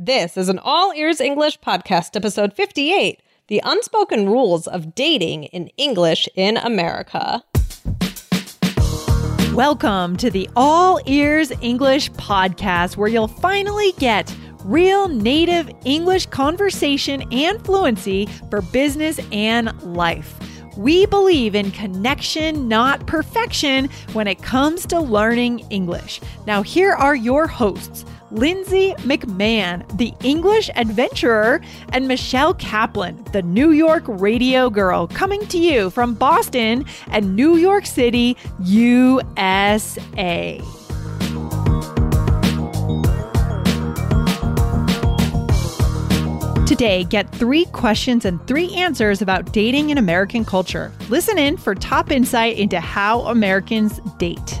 This is an All Ears English podcast, episode 58 The Unspoken Rules of Dating in English in America. Welcome to the All Ears English podcast, where you'll finally get real native English conversation and fluency for business and life. We believe in connection, not perfection, when it comes to learning English. Now, here are your hosts. Lindsay McMahon, the English adventurer, and Michelle Kaplan, the New York radio girl, coming to you from Boston and New York City, USA. Today, get three questions and three answers about dating in American culture. Listen in for top insight into how Americans date.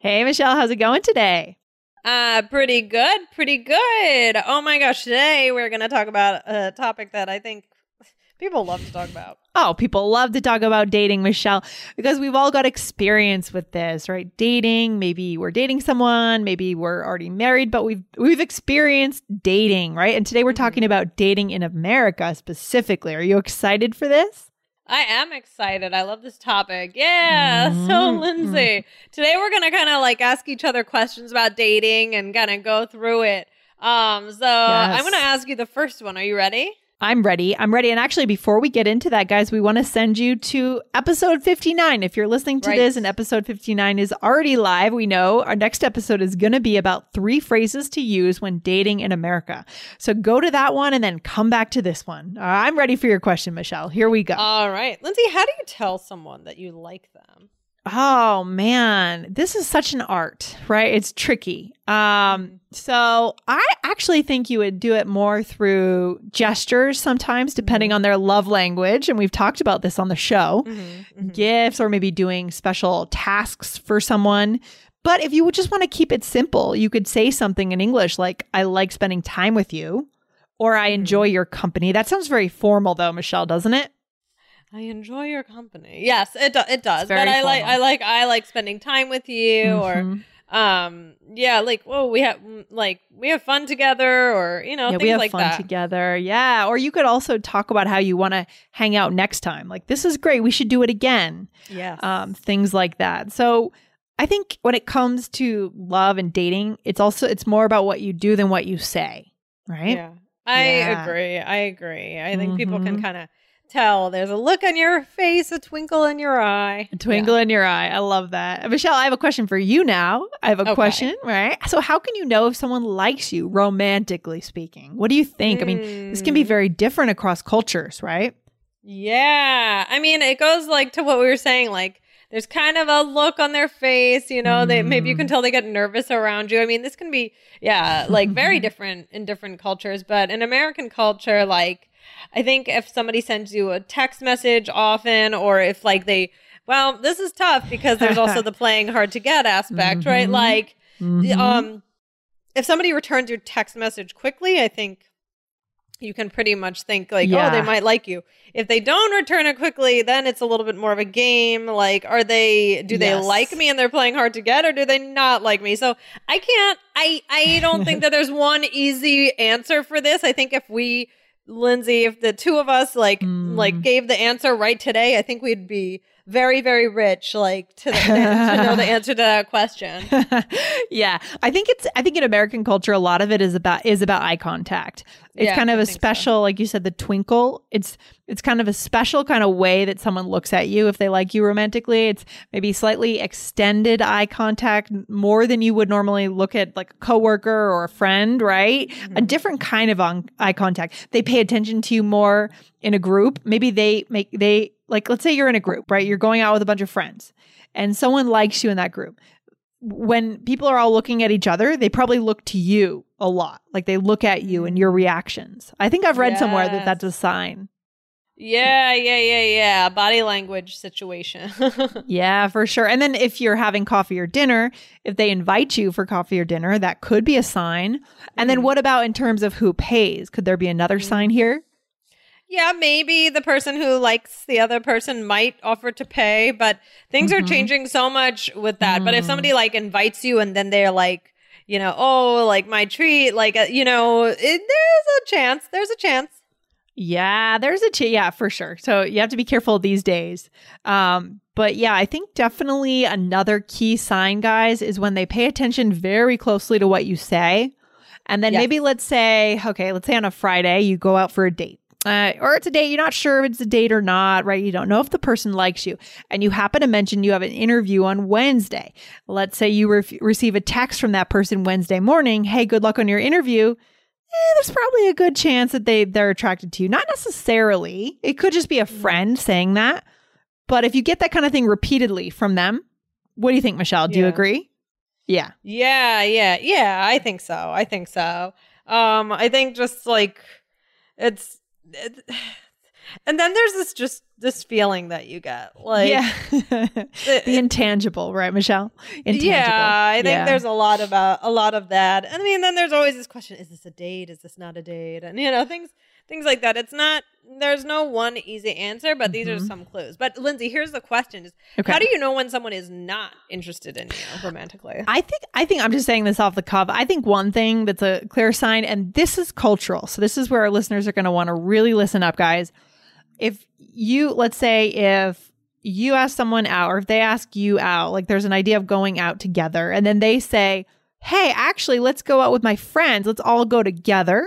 Hey, Michelle, how's it going today? Uh, pretty good, pretty good. Oh my gosh, today we're going to talk about a topic that I think people love to talk about. Oh, people love to talk about dating, Michelle, because we've all got experience with this, right? Dating, maybe we're dating someone, maybe we're already married, but we've we've experienced dating, right? And today we're talking about dating in America specifically. Are you excited for this? I am excited. I love this topic. Yeah. Mm-hmm. So, Lindsay, today we're going to kind of like ask each other questions about dating and kind of go through it. Um, so yes. I'm going to ask you the first one. Are you ready? I'm ready. I'm ready. And actually, before we get into that, guys, we want to send you to episode 59. If you're listening to right. this and episode 59 is already live, we know our next episode is going to be about three phrases to use when dating in America. So go to that one and then come back to this one. Uh, I'm ready for your question, Michelle. Here we go. All right. Lindsay, how do you tell someone that you like them? Oh man, this is such an art, right? It's tricky. Um, mm-hmm. so I actually think you would do it more through gestures sometimes, depending mm-hmm. on their love language. And we've talked about this on the show mm-hmm. mm-hmm. gifts or maybe doing special tasks for someone. But if you would just want to keep it simple, you could say something in English like, I like spending time with you, or I enjoy mm-hmm. your company. That sounds very formal, though, Michelle, doesn't it? I enjoy your company. Yes, it do- it does. But I like I like I like spending time with you mm-hmm. or um yeah, like whoa, we have mm, like we have fun together or you know, yeah, we have like fun that. together. Yeah. Or you could also talk about how you want to hang out next time. Like this is great. We should do it again. Yeah. Um, things like that. So I think when it comes to love and dating, it's also it's more about what you do than what you say. Right? Yeah. I yeah. agree. I agree. I think mm-hmm. people can mm-hmm. kind of tell. There's a look on your face, a twinkle in your eye. A twinkle yeah. in your eye. I love that. Michelle, I have a question for you now. I have a okay. question, right? So, how can you know if someone likes you, romantically speaking? What do you think? Mm. I mean, this can be hmm. very different across cultures, right? Yeah. I mean, it goes like to what we were saying, like, there's kind of a look on their face, you know, mm. they maybe you can hmm. tell they get nervous around you. I mean, this can be yeah, like very different in different cultures, but in American culture like I think if somebody sends you a text message often, or if like they, well, this is tough because there's also the playing hard to get aspect, mm-hmm. right? Like, mm-hmm. um, if somebody returns your text message quickly, I think you can pretty much think like, yeah. oh, they might like you. If they don't return it quickly, then it's a little bit more of a game. Like, are they, do they yes. like me and they're playing hard to get or do they not like me? So I can't, I, I don't think that there's one easy answer for this. I think if we Lindsay, if the two of us like mm. like gave the answer right today, I think we'd be very very rich like to, the, to know the answer to that question. yeah, I think it's I think in American culture a lot of it is about is about eye contact. It's Yeah, kind of I a think so. special, like you said, the twinkle. It's it's kind of a special kind of way that someone looks at you if they like you romantically. It's maybe slightly extended eye contact more than you would normally look at like a coworker or a friend, right? Mm-hmm. A different kind of on, eye contact. They pay attention to you more in a group. Maybe they make they like let's say you're in a group, right? You're going out with a bunch of friends and someone likes you in that group when people are all looking at each other, they probably look to you a lot. Like they look at you and your reactions. I think I've read somewhere that that's a sign. Yeah, yeah, yeah, yeah. Body language situation. Yeah, for sure. And then if you're having coffee or dinner, if they invite you for coffee or dinner, that could be a sign. And then Mhm. what about in terms of who pays? Could there be another Mm-hmm. sign here? Yeah, maybe the person who likes the other person might offer to pay, but things Mhm. are changing so much with that. But if Mm. somebody like invites you and then they're like, you know, oh, like my treat, like, uh, you know, it, there's a chance. There's a chance. Yeah, there's a ch- yeah, for sure. So you have to be careful these days. Um, but yeah, I think definitely another key sign, guys, is when they pay attention very closely to what you say. And then Yes. maybe let's say, okay, let's say on a Friday you go out for a date. Uh, or it's a date, you're not sure if it's a date or not, right? You don't know if the person likes you. And you happen to mention you have an interview on Wednesday. Let's say you re- receive a text from that person Wednesday morning. Hey, good luck on your interview eh, there's probably a good chance that they they're attracted to you. Not necessarily. It could just be a friend saying that. But if you get that kind of thing repeatedly from them, what do you think, Michelle? Do you agree? Yeah. Yeah, yeah, yeah. I think so. I think so. Um, I think just like it's, it, and then there's this just this feeling that you get, like, yeah. the- the intangible, right, Michelle? Intangible. Yeah, I think Yeah. there's a lot about a lot of that. And I mean, then there's always this question: Is this a date? Is this not a date? And you know, things things like that. It's not. There's no one easy answer, but these are Mhm. some clues. But Lindsay, here's the question: Is Okay. how do you know when someone is not interested in you romantically? I think I think I'm just saying this off the cuff. I think one thing that's a clear sign, and this is cultural. So this is where our listeners are going to want to really listen up, guys. If you, let's say, if you ask someone out, or if they ask you out, like there's an idea of going out together, and then they say, "Hey, actually, let's go out with my friends. Let's all go together."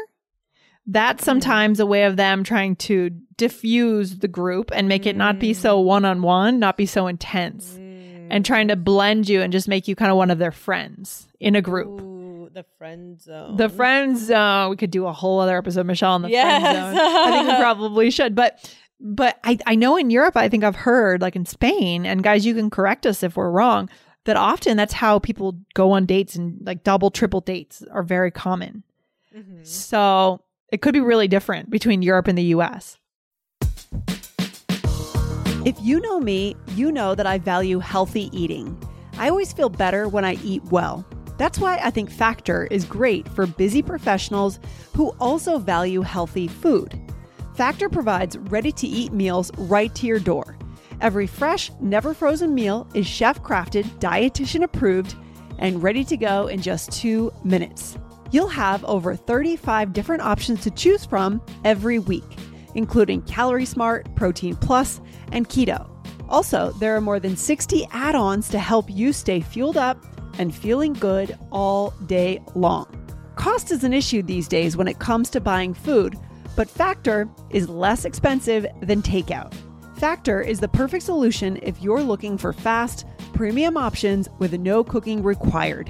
That's mm-hmm. sometimes a way of them trying to diffuse the group and make it not be so one on one, not be so intense and mm. trying to blend you and just make you kind of one of their friends in a group. Ooh, the friend zone. The friend zone. We could do a whole other episode, Michelle, on the Yes. friend zone. I think we probably should. But but I, I know in Europe, I think I've heard, like in Spain, and guys, you can correct us if we're wrong, that often that's how people go on dates and like double, triple dates are very common. Mhm. So it could be really different between Europe and the US. If you know me, you know that I value healthy eating. I always feel better when I eat well. That's why I think Factor is great for busy professionals who also value healthy food. Factor provides ready to eat meals right to your door. Every fresh, never frozen meal is chef crafted, dietitian approved, and ready to go in just two minutes. You'll have over 35 different options to choose from every week, including Calorie Smart, Protein Plus, and Keto. Also, there are more than 60 add ons to help you stay fueled up and feeling good all day long. Cost is an issue these days when it comes to buying food, but Factor is less expensive than takeout. Factor is the perfect solution if you're looking for fast, premium options with no cooking required.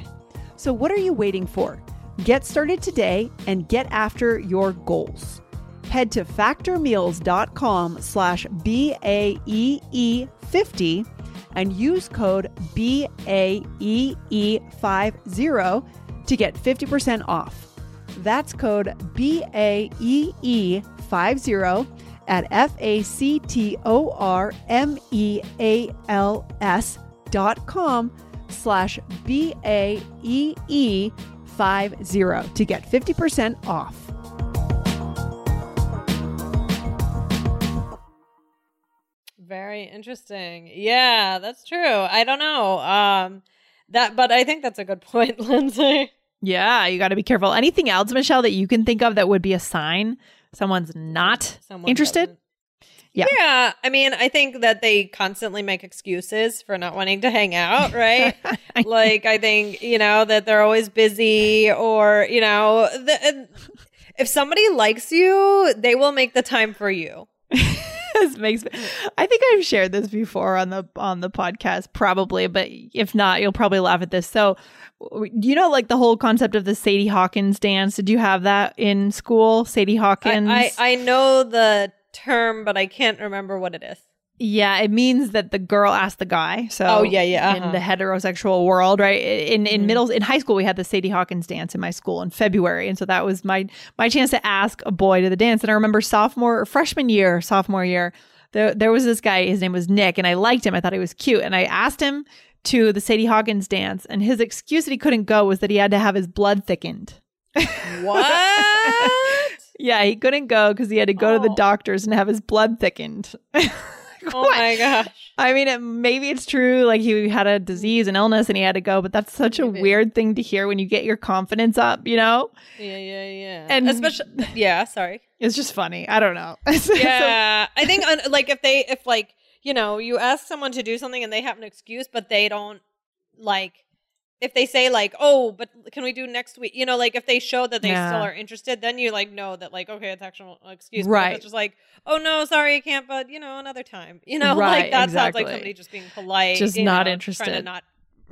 So, what are you waiting for? Get started today and get after your goals. Head to factormeals.com slash BAEE50 and use code E BAEE50 to get 50% off. That's code BAEE50 at F-A-C-T-O-R-M-E-A-L-S dot com slash B-A-E-E-50 to get 50% off. Very interesting. Yeah, that's true. I don't know. Um that but I think that's a good point, Lindsay. Yeah, you got to be careful. Anything else, Michelle, that you can think of that would be a sign someone's not Someone interested? doesn't. Yeah. Yeah. I mean, I think that they constantly make excuses for not wanting to hang out, right? like, I think, you know, that they're always busy or, you know, the, if somebody likes you, they will make the time for you. this makes me, I think I've shared this before on the on the podcast probably, but if not, you'll probably laugh at this. So, you know like the whole concept of the Sadie Hawkins dance? Did you have that in school? Sadie Hawkins? I, I, I know the term, but I can't remember what it is. Yeah, it means that the girl asked the guy. So, Oh, yeah, yeah, in uh-huh. the heterosexual world, right? In in Mhm. middle in high school, we had the Sadie Hawkins dance in my school in February, and so that was my my chance to ask a boy to the dance. And I remember sophomore or freshman year, sophomore year, there there was this guy. His name was Nick, and I liked him. I thought he was cute, and I asked him to the Sadie Hawkins dance, and his excuse that he couldn't go was that he had to have his blood thickened. What? Yeah, he couldn't go because he had to go to the Oh. doctors and have his blood thickened. oh my gosh. I mean, it, maybe it's true. Like he had a disease, an illness, and he had to go. But that's such a weird thing to hear when you get your confidence up. You know, Yeah, yeah, yeah. And- especially, yeah. Sorry. it's just funny. I don't know. So- Yeah, I think uh, like if they if like you know you ask someone to do something and they have an excuse, but they don't like if they say like oh but can we do next week you know like if they show that they Yeah. still are interested then you like know that like okay it's actual excuse Right. it's just like oh no sorry I can't but you know another time you know Right, like that sounds like somebody just being polite Just not know, trying to interested. not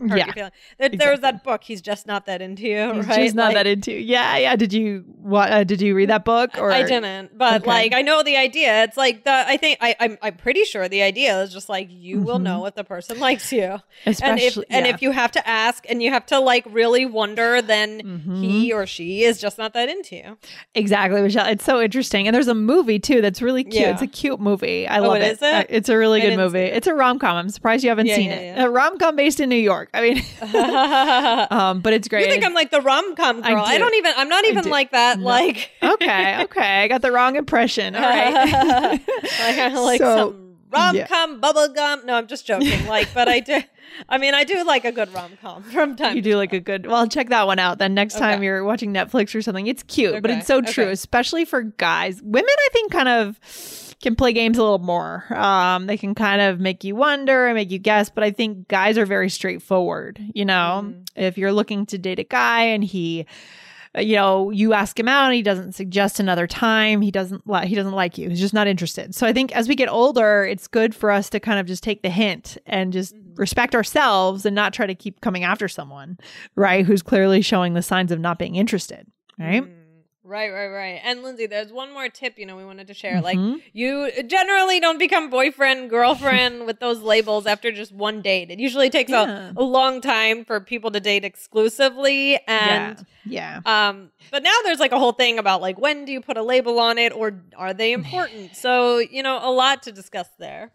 Yeah, your feelings. There, there was that book he's just not that into you He's right just not Like, that into. You. Yeah, yeah. Did you what? Uh, did you read that book? Or I didn't, but Okay. like I know the idea. It's like the I think I I'm I'm pretty sure the idea is just like you will Mhm. know if the person likes you, especially and if and if you have to ask and you have to like really wonder, then Mhm. he or she is just not that into you. exactly, Michelle. It's so interesting, and there's a movie too that's really cute. Yeah. It's a cute movie. I Oh, love it it. is it? It's a really good movie. it. It's a rom com. I'm surprised you haven't Yeah, seen yeah, it. yeah. A rom com based in New York. I mean, um, but it's great. You think I'm like the rom com I girl? I, do. don't even. I'm not even like that. No. Like okay, okay. I got the wrong impression. All right. like I like So, some rom com bubble gum. No, I'm just joking. Like, but I do. I mean, I do like a good rom com from time. you do like a good well check that one out then next time you're watching netflix or something it's cute but it's so true okay. especially for guys women i think kind of can play games a little more. Um they can kind of make you wonder and make you guess but i think guys are very straightforward you know? Mhm. if you're looking to date a guy and he uh, you know you ask him out and he doesn't suggest another time he doesn't li- he doesn't like you he's just not interested. So i think as we get older it's good for us to kind of just take the hint and just Mhm. respect ourselves and not try to keep coming after someone right who's clearly showing the signs of not being interested right? Mm, Right, right, right. And Lindsay, there's one more tip, you know, we wanted to share. Like, Mhm. you generally don't become boyfriend, girlfriend with those labels after just one date. It usually takes Yeah. a, a long time for people to date exclusively. And, yeah yeah um, but now there's like a whole thing about like, when do you put a label on it or are they important? so, you know, a lot to discuss there.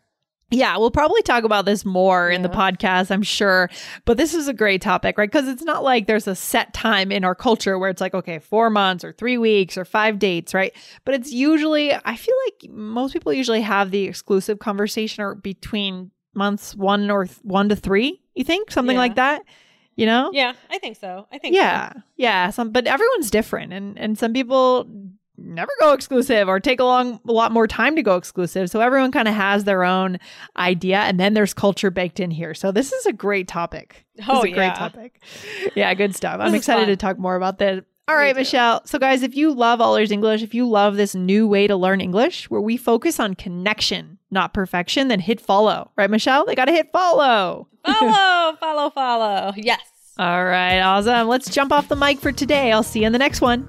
Yeah, we'll probably talk about this more in the podcast, I'm sure. But this is a great topic, right? Because it's not like there's a set time in our culture where it's like, okay, four months or three weeks or five dates, right? But it's usually, I feel like most people usually have the exclusive conversation or between months one or th- one to three, you think? Something Yeah. like that, you know? Yeah, I think so. I think so. Yeah, yeah. Some, but everyone's different, and and some people never go exclusive or take a long a lot more time to go exclusive. So everyone kind of has their own idea, and then there's culture baked in here. So this is a great topic. This Oh, is a great yeah. topic. Yeah, good stuff. I'm excited to talk more about that. All right. Michelle. So, guys, if you love All Ears English, if you love this new way to learn English where we focus on connection, not perfection, then hit follow. Right, Michelle? They got to hit follow. Follow, follow, follow. Yes. All right, awesome. Let's jump off the mic for today. I'll see you in the next one.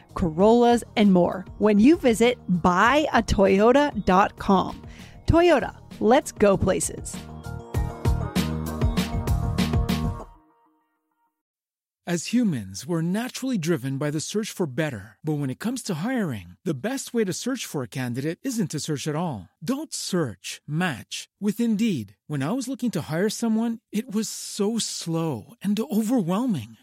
Corollas, and more when you visit buyatoyota.com. Toyota, let's go places. As humans, we're naturally driven by the search for better. But when it comes to hiring, the best way to search for a candidate isn't to search at all. Don't search, match with Indeed. When I was looking to hire someone, it was so slow and overwhelming.